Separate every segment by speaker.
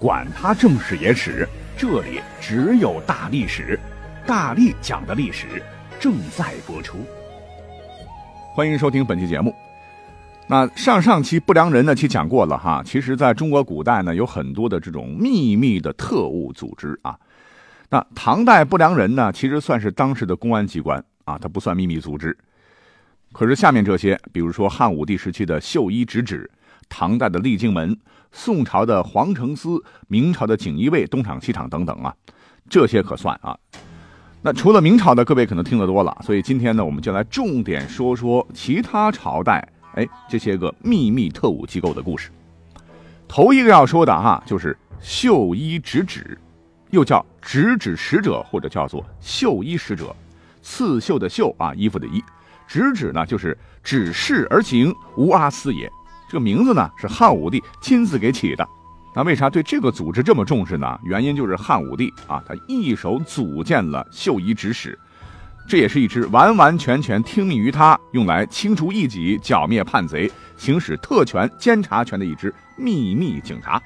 Speaker 1: 管他正史野史。这里只有大历史，大力讲的历史正在播出。
Speaker 2: 欢迎收听本期节目。那上上期不良人呢，其讲过了哈。其实，在中国古代呢，有很多的这种秘密的特务组织啊。那唐代不良人呢，其实算是当时的公安机关啊，它不算秘密组织。可是下面这些，比如说汉武帝时期的绣衣直指，唐代的丽镜门。宋朝的皇城司、明朝的锦衣卫、东厂、西厂等等啊，这些可算啊。那除了明朝的，各位可能听得多了，所以今天呢，我们就来重点说说其他朝代，哎，这些个秘密特务机构的故事。头一个要说的哈，就是绣衣直指，又叫直指使者，或者叫做绣衣使者，刺绣的绣啊，衣服的衣，直指呢就是指示而行，无阿斯也。这个名字呢是汉武帝亲自给起的，那为啥对这个组织这么重视呢？原因就是汉武帝啊，他一手组建了绣衣指使，这也是一支完完全全听命于他，用来清除异己、剿灭叛贼、行使特权监察权的一支秘密警察。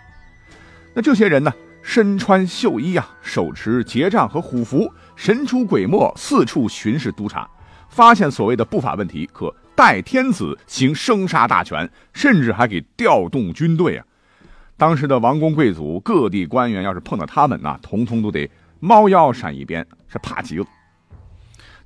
Speaker 2: 那这些人呢，身穿绣衣啊，手持结杖和虎符，神出鬼没，四处巡视督察，发现所谓的不法问题，可。代天子行生杀大权，甚至还给调动军队啊！当时的王公贵族、各地官员，要是碰到他们呐，统统都得猫腰闪一边，是怕极了。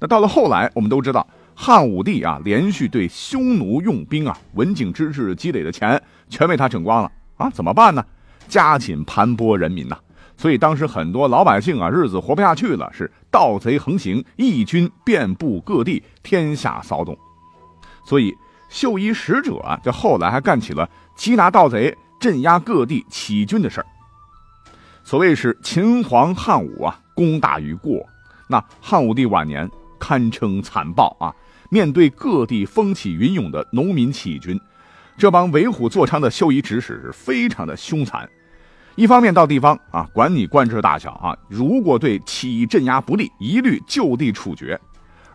Speaker 2: 那到了后来，我们都知道，汉武帝啊，连续对匈奴用兵啊，文景之治积累的钱全被他整光了啊！怎么办呢？加紧盘剥人民呐！所以当时很多老百姓啊，日子活不下去了，是盗贼横行，义军遍布各地，天下骚动。所以，秀衣使者啊，这后来还干起了缉拿盗贼、镇压各地起义军的事儿。所谓是秦皇汉武啊，功大于过。那汉武帝晚年堪称残暴啊，面对各地风起云涌的农民起义军，这帮为虎作伥的秀衣指使是非常的凶残。一方面到地方啊，管你官职大小啊，如果对起义镇压不利，一律就地处决。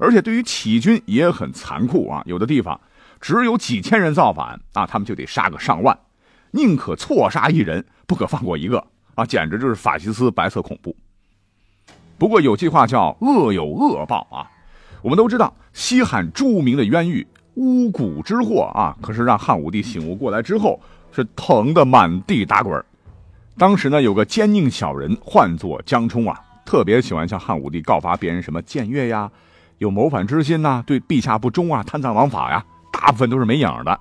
Speaker 2: 而且对于起义军也很残酷啊，有的地方只有几千人造反啊，他们就得杀个上万，宁可错杀一人，不可放过一个啊，简直就是法西斯白色恐怖。不过有句话叫恶有恶报啊，我们都知道西汉著名的冤狱巫蛊之祸啊，可是让汉武帝醒悟过来之后，是疼得满地打滚。当时呢，有个奸佞小人，唤作江充啊，特别喜欢向汉武帝告发别人什么僭越呀。有谋反之心呐，对陛下不忠啊，贪赃枉法呀，大部分都是没影的。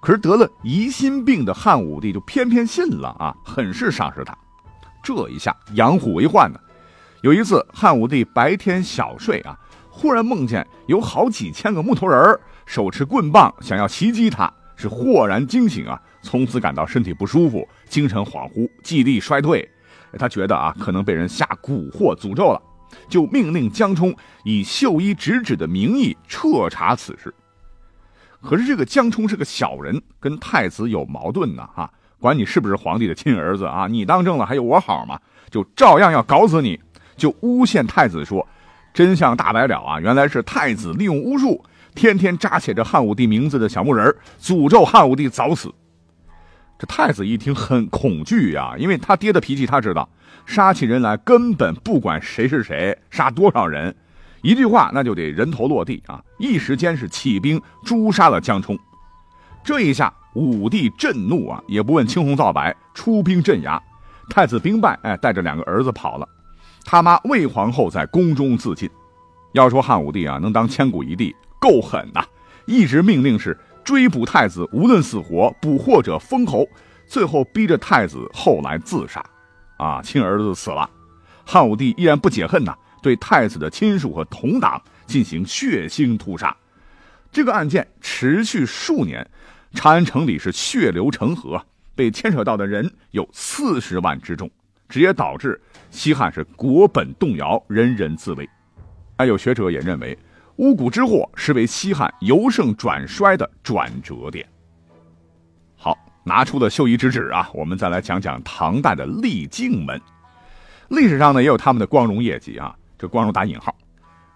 Speaker 2: 可是得了疑心病的汉武帝就偏偏信了啊，很是赏识他。这一下养虎为患呢。有一次，汉武帝白天小睡啊，忽然梦见有好几千个木头人手持棍棒想要袭击他，是豁然惊醒啊，从此感到身体不舒服，精神恍惚，记忆力衰退。他觉得啊，可能被人下蛊惑诅咒了。就命令江充以绣衣直指的名义彻查此事。可是这个江充是个小人，跟太子有矛盾呢，哈，管你是不是皇帝的亲儿子啊？你当政了还有我好吗？就照样要搞死你。就诬陷太子说，真相大白了啊，原来是太子利用巫术，天天扎写着汉武帝名字的小木人，诅咒汉武帝早死。这太子一听很恐惧呀，因为他爹的脾气他知道。杀起人来根本不管谁是谁，杀多少人，一句话那就得人头落地啊！一时间是起兵诛杀了江充，这一下武帝震怒啊，也不问青红皂白，出兵镇压。太子兵败，哎，带着两个儿子跑了。他妈魏皇后在宫中自尽。要说汉武帝啊，能当千古一帝，够狠呐！一直命令是追捕太子，无论死活，捕获者封侯。最后逼着太子后来自杀。啊，亲儿子死了，汉武帝依然不解恨呐，对太子的亲属和同党进行血腥屠杀。这个案件持续数年，长安城里是血流成河，被牵扯到的人有四十万之众。直接导致西汉是国本动摇，人人自危。还有学者也认为，巫蛊之祸是为西汉由盛转衰的转折点。好，拿出了绣衣之纸啊，我们再来讲讲唐代的丽镜门。历史上呢也有他们的光荣业绩啊，这光荣打引号。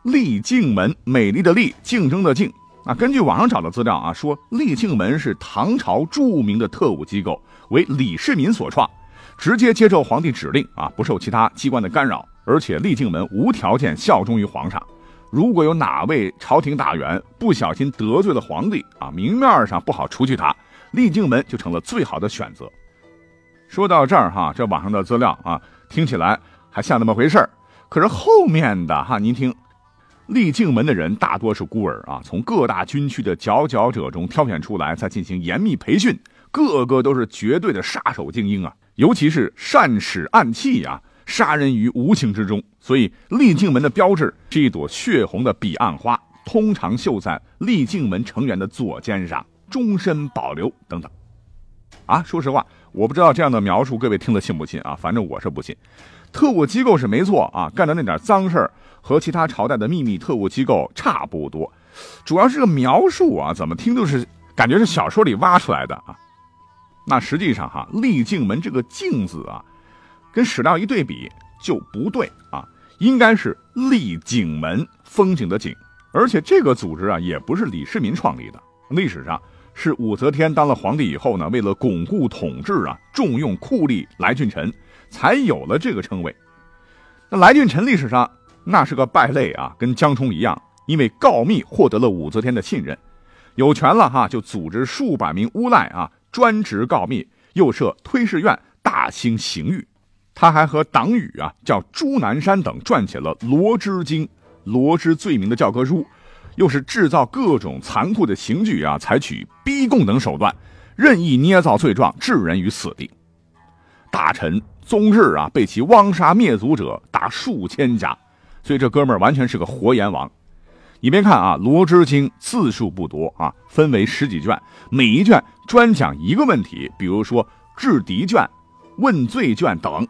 Speaker 2: 丽镜门，美丽的丽，竞争的竞。啊，根据网上找的资料啊，说丽镜门是唐朝著名的特务机构，为李世民所创，直接接受皇帝指令啊，不受其他机关的干扰，而且丽镜门无条件效忠于皇上。如果有哪位朝廷大员不小心得罪了皇帝啊，明面上不好除去他，丽镜门就成了最好的选择。说到这儿哈，这网上的资料啊，听起来还像那么回事儿，可是后面的哈，您听。立镜门的人大多是孤儿啊，从各大军区的佼佼者中挑选出来，再进行严密培训，个个都是绝对的杀手精英啊！尤其是善使暗器啊，杀人于无形之中。所以丽镜门的标志是一朵血红的彼岸花，通常绣在丽镜门成员的左肩上，终身保留等等。啊，说实话，我不知道这样的描述各位听了信不信啊？反正我是不信。特务机构是没错啊，干的那点脏事儿。和其他朝代的秘密特务机构差不多，主要是个描述啊，怎么听都是感觉是小说里挖出来的啊。那实际上哈，丽镜门这个“镜”字啊，跟史料一对比就不对啊，应该是丽景门，风景的景。而且这个组织啊，也不是李世民创立的，历史上是武则天当了皇帝以后呢，为了巩固统治啊，重用酷吏来俊臣，才有了这个称谓。那来俊臣历史上。那是个败类啊，跟江充一样，因为告密获得了武则天的信任，有权了哈，就组织数百名诬赖啊，专职告密，又设推事院，大兴刑狱。他还和党羽啊，叫朱南山等撰写了《罗织经》，罗织罪名的教科书，又是制造各种残酷的刑具啊，采取逼供等手段，任意捏造罪状，置人于死地。大臣宗室啊，被其汪杀灭族者达数千家。所以这哥们儿完全是个活阎王。你别看啊，《罗织经》字数不多啊，分为十几卷，每一卷专讲一个问题，比如说治敌卷、问罪卷等。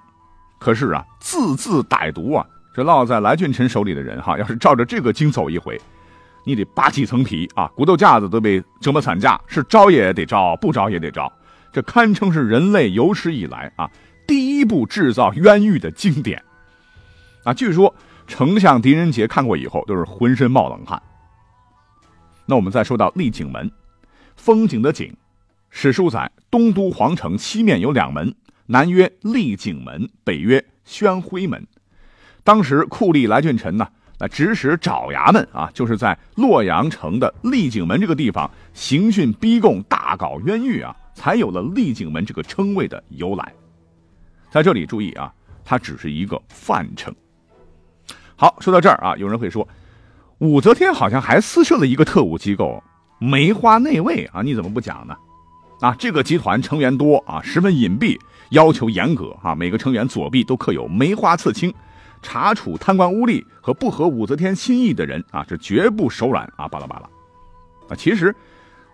Speaker 2: 可是啊，字字歹毒啊！这落在来俊臣手里的人哈，要是照着这个经走一回，你得扒几层皮啊，骨头架子都被折磨散架，是招也得招，不招也得招。这堪称是人类有史以来啊第一部制造冤狱的经典啊！据说。丞相狄仁杰看过以后都是浑身冒冷汗。那我们再说到丽景门，风景的景，史书载东都皇城西面有两门，南曰丽景门，北曰宣徽门。当时酷吏来俊臣呢，那指使爪牙们啊，就是在洛阳城的丽景门这个地方刑讯逼供，大搞冤狱啊，才有了丽景门这个称谓的由来。在这里注意啊，它只是一个范称。好，说到这儿啊，有人会说，武则天好像还私设了一个特务机构——梅花内卫啊，你怎么不讲呢？啊，这个集团成员多啊，十分隐蔽，要求严格啊，每个成员左臂都刻有梅花刺青，查处贪官污吏和不合武则天心意的人啊，是绝不手软啊，巴拉巴拉。啊，其实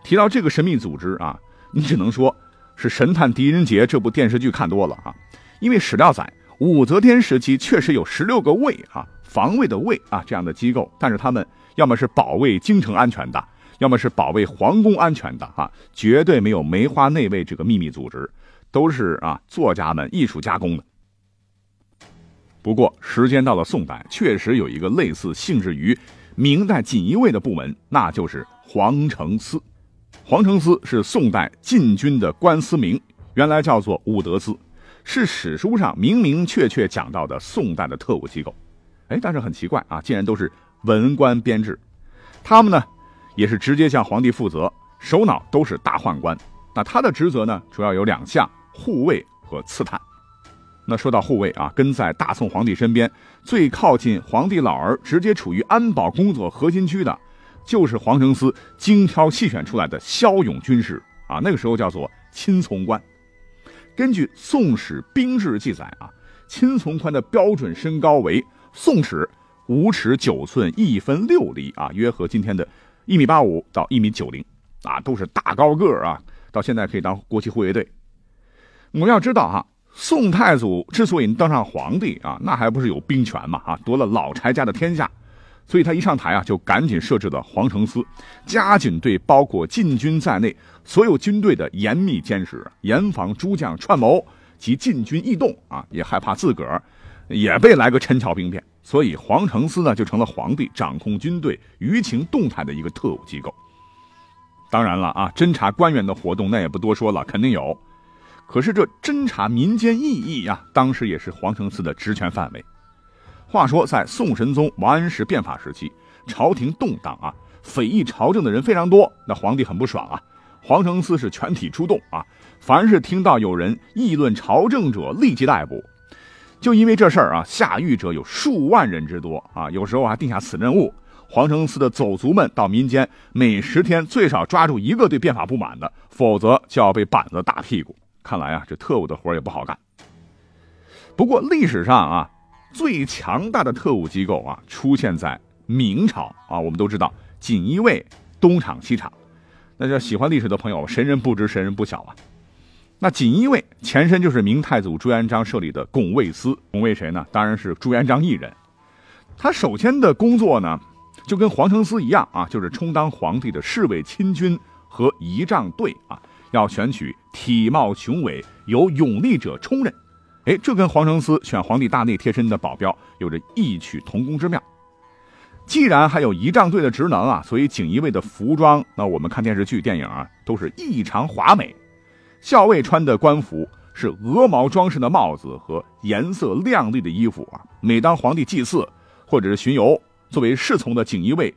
Speaker 2: 提到这个神秘组织啊，你只能说是《神探狄仁杰》这部电视剧看多了啊，因为史料载武则天时期确实有十六个卫啊。防卫的卫啊，这样的机构，但是他们要么是保卫京城安全的，要么是保卫皇宫安全的，哈，绝对没有梅花内卫这个秘密组织，都是啊作家们艺术加工的。不过，时间到了宋代，确实有一个类似性质于明代锦衣卫的部门，那就是皇城司。皇城司是宋代禁军的官司名，原来叫做武德司，是史书上明明确确讲到的宋代的特务机构。哎，但是很奇怪啊，竟然都是文官编制，他们呢也是直接向皇帝负责，首脑都是大宦官。那他的职责呢，主要有两项：护卫和刺探。那说到护卫啊，跟在大宋皇帝身边，最靠近皇帝老儿，直接处于安保工作核心区的，就是皇城司精挑细选出来的骁勇军士啊。那个时候叫做亲从官。根据《宋史兵制》记载啊，亲从官的标准身高为。宋尺五尺九寸一分六厘啊，约合今天的一米八五到一米九零啊，都是大高个儿啊。到现在可以当国旗护卫队。我们要知道哈，宋太祖之所以能当上皇帝啊，那还不是有兵权嘛啊，夺了老柴家的天下，所以他一上台啊，就赶紧设置了皇城司，加紧对包括禁军在内所有军队的严密监视，严防诸将串谋及禁军异动啊，也害怕自个儿也被来个陈桥兵变，所以皇城司呢就成了皇帝掌控军队舆情动态的一个特务机构。当然了啊，侦查官员的活动那也不多说了，肯定有。可是这侦查民间异议呀，当时也是皇城司的职权范围。话说在宋神宗王安石变法时期，朝廷动荡啊，匪议朝政的人非常多，那皇帝很不爽啊。皇城司是全体出动啊，凡是听到有人议论朝政者，立即逮捕。就因为这事儿啊，下狱者有数万人之多啊，有时候还定下此任务：皇城司的走卒们到民间，每十天最少抓住一个对变法不满的，否则就要被板子打屁股。看来啊，这特务的活也不好干。不过历史上啊，最强大的特务机构啊，出现在明朝啊。我们都知道锦衣卫东厂西厂，那这喜欢历史的朋友，神人不知神人不晓啊。那锦衣卫前身就是明太祖朱元璋设立的拱卫司，拱卫谁呢？当然是朱元璋一人。他首先的工作呢，就跟皇城司一样啊，就是充当皇帝的侍卫亲军和仪仗队啊。要选取体貌雄伟、有勇力者充任，哎，这跟皇城司选皇帝大内贴身的保镖有着异曲同工之妙。既然还有仪仗队的职能啊，所以锦衣卫的服装，那我们看电视剧、电影啊，都是异常华美。校尉穿的官服是鹅毛装饰的帽子和颜色亮丽的衣服啊。每当皇帝祭祀或者是巡游，作为侍从的锦衣卫。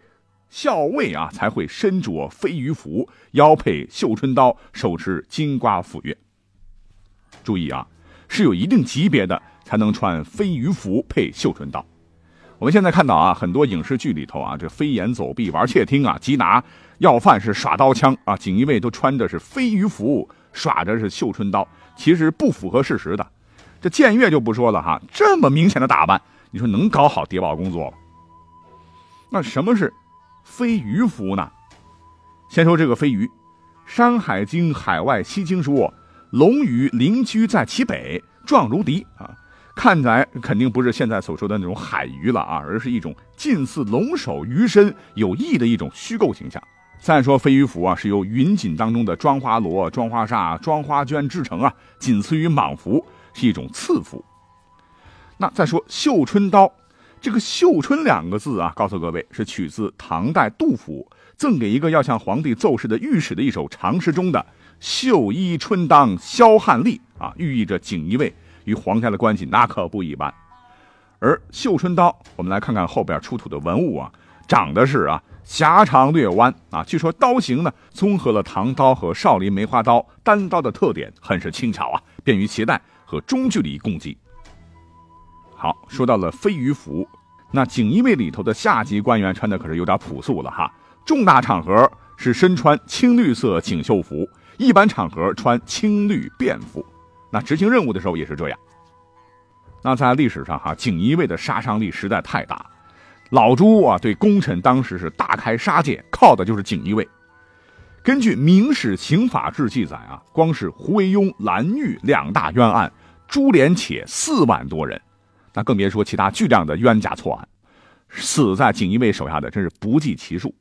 Speaker 2: 校尉啊，才会身着飞鱼服，腰佩绣春刀，手持金瓜斧钺。注意啊，是有一定级别的才能穿飞鱼服配绣春刀。我们现在看到啊，很多影视剧里头啊，这飞檐走壁玩窃听啊，缉拿要犯是耍刀枪啊，锦衣卫都穿的是飞鱼服，耍着是绣春刀，其实不符合事实的。这僭越就不说了哈，这么明显的打扮，你说能搞好谍报工作吗？那什么是？飞鱼服呢？先说这个飞鱼，《山海经·海外西经》说，龙鱼灵居在其北，状如笛啊，看来肯定不是现在所说的那种海鱼了啊，而是一种近似龙首鱼身、有翼的一种虚构形象。再说飞鱼服啊，是由云锦当中的妆花罗、妆花纱、妆花绢制成啊，仅次于蟒服，是一种次服。那再说绣春刀。这个“绣春”两个字啊，告诉各位是取自唐代杜甫赠给一个要向皇帝奏事的御史的一首长诗中的“绣衣春当销汗力”啊，寓意着锦衣卫与皇家的关系那可不一般。而绣春刀，我们来看看后边出土的文物啊，长的是啊狭长略弯啊，据说刀形呢综合了唐刀和少林梅花刀单刀的特点，很是轻巧啊，便于携带和中距离攻击。好，说到了飞鱼服，那锦衣卫里头的下级官员穿的可是有点朴素了哈。重大场合是身穿青绿色锦绣服，一般场合穿青绿便服。那执行任务的时候也是这样。那在历史上哈，锦衣卫的杀伤力实在太大，老朱啊对功臣当时是大开杀戒，靠的就是锦衣卫。根据《明史刑法志》记载啊，光是胡惟庸、蓝玉两大冤案，株连且四万多人。那更别说其他巨量的冤假错案，死在锦衣卫手下的真是不计其数。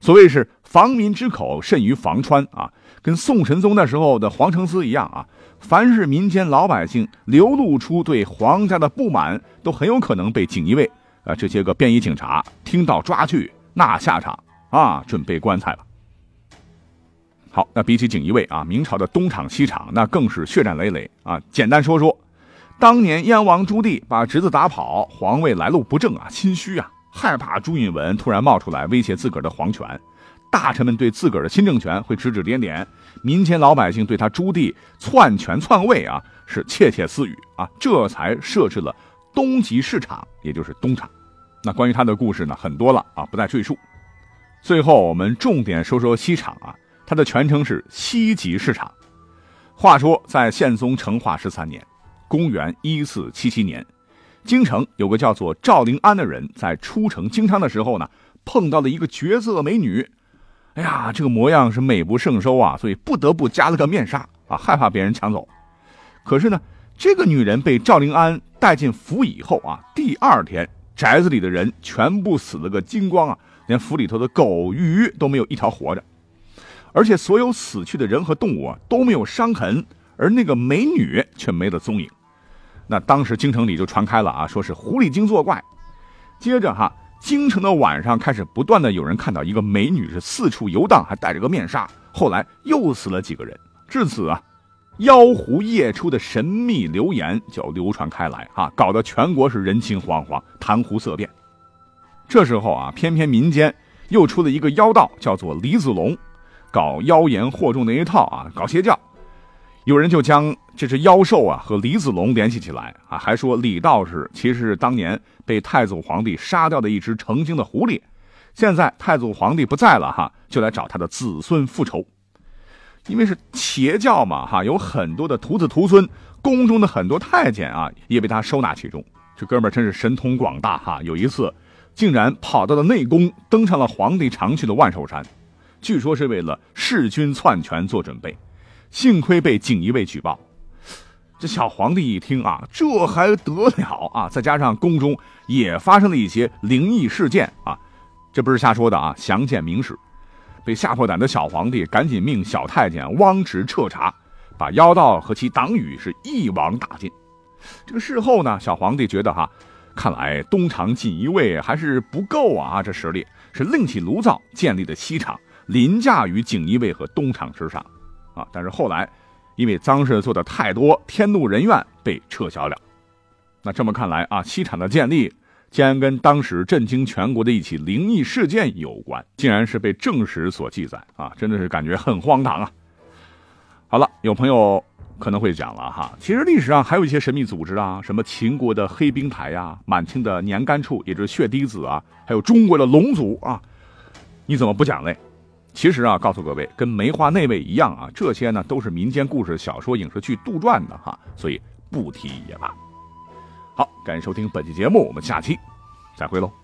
Speaker 2: 所谓是防民之口甚于防川啊，跟宋神宗那时候的皇城司一样啊，凡是民间老百姓流露出对皇家的不满，都很有可能被锦衣卫啊这些个便衣警察听到抓去，那下场啊准备棺材了。好，那比起锦衣卫啊，明朝的东厂西厂那更是血战累累啊。简单说说。当年燕王朱棣把侄子打跑，皇位来路不正啊，心虚啊，害怕朱允文突然冒出来威胁自个儿的皇权，大臣们对自个儿的新政权会指指点点，民间老百姓对他朱棣篡权篡位啊是窃窃私语啊，这才设置了东极市场，也就是东厂。那关于他的故事呢，很多了啊，不再赘述。最后我们重点说说西厂啊，它的全称是西极市场。话说在宪宗成化十三年。公元一四七七年，京城有个叫做赵灵安的人，在出城经商的时候呢，碰到了一个绝色美女。哎呀，这个模样是美不胜收啊，所以不得不加了个面纱啊，害怕别人抢走。可是呢，这个女人被赵灵安带进府以后啊，第二天宅子里的人全部死了个精光啊，连府里头的狗鱼都没有一条活着，而且所有死去的人和动物啊都没有伤痕，而那个美女却没了踪影。那当时京城里就传开了啊，说是狐狸精作怪。接着哈，京城的晚上开始不断的有人看到一个美女是四处游荡，还戴着个面纱。后来又死了几个人，至此啊，妖狐夜出的神秘流言就流传开来啊，搞得全国是人心惶惶，谈狐色变。这时候啊，偏偏民间又出了一个妖道，叫做李子龙，搞妖言惑众那一套啊，搞邪教。有人就将这只妖兽啊和李子龙联系起来啊，还说李道士其实是当年被太祖皇帝杀掉的一只成精的狐狸，现在太祖皇帝不在了哈，就来找他的子孙复仇。因为是邪教嘛哈，有很多的徒子徒孙，宫中的很多太监啊也被他收纳其中。这哥们儿真是神通广大哈，有一次竟然跑到了内宫，登上了皇帝常去的万寿山，据说是为了弑君篡权做准备。幸亏被锦衣卫举报，这小皇帝一听啊，这还得了啊！再加上宫中也发生了一些灵异事件啊，这不是瞎说的啊，详见明史。被吓破胆的小皇帝赶紧命小太监汪直彻查，把妖道和其党羽是一网打尽。这个事后呢，小皇帝觉得哈，看来东厂锦衣卫还是不够啊，这实力是另起炉灶建立的西厂，凌驾于锦衣卫和东厂之上。啊！但是后来，因为脏事做的太多，天怒人怨，被撤销了。那这么看来啊，西厂的建立竟然跟当时震惊全国的一起灵异事件有关，竟然是被正史所记载啊！真的是感觉很荒唐啊！好了，有朋友可能会讲了哈，其实历史上还有一些神秘组织啊，什么秦国的黑冰台呀，满清的年干处，也就是血滴子啊，还有中国的龙族啊，你怎么不讲嘞？其实啊，告诉各位，跟梅花那位一样啊，这些呢都是民间故事、小说、影视剧杜撰的哈，所以不提也罢。好，感谢收听本期节目，我们下期再会喽。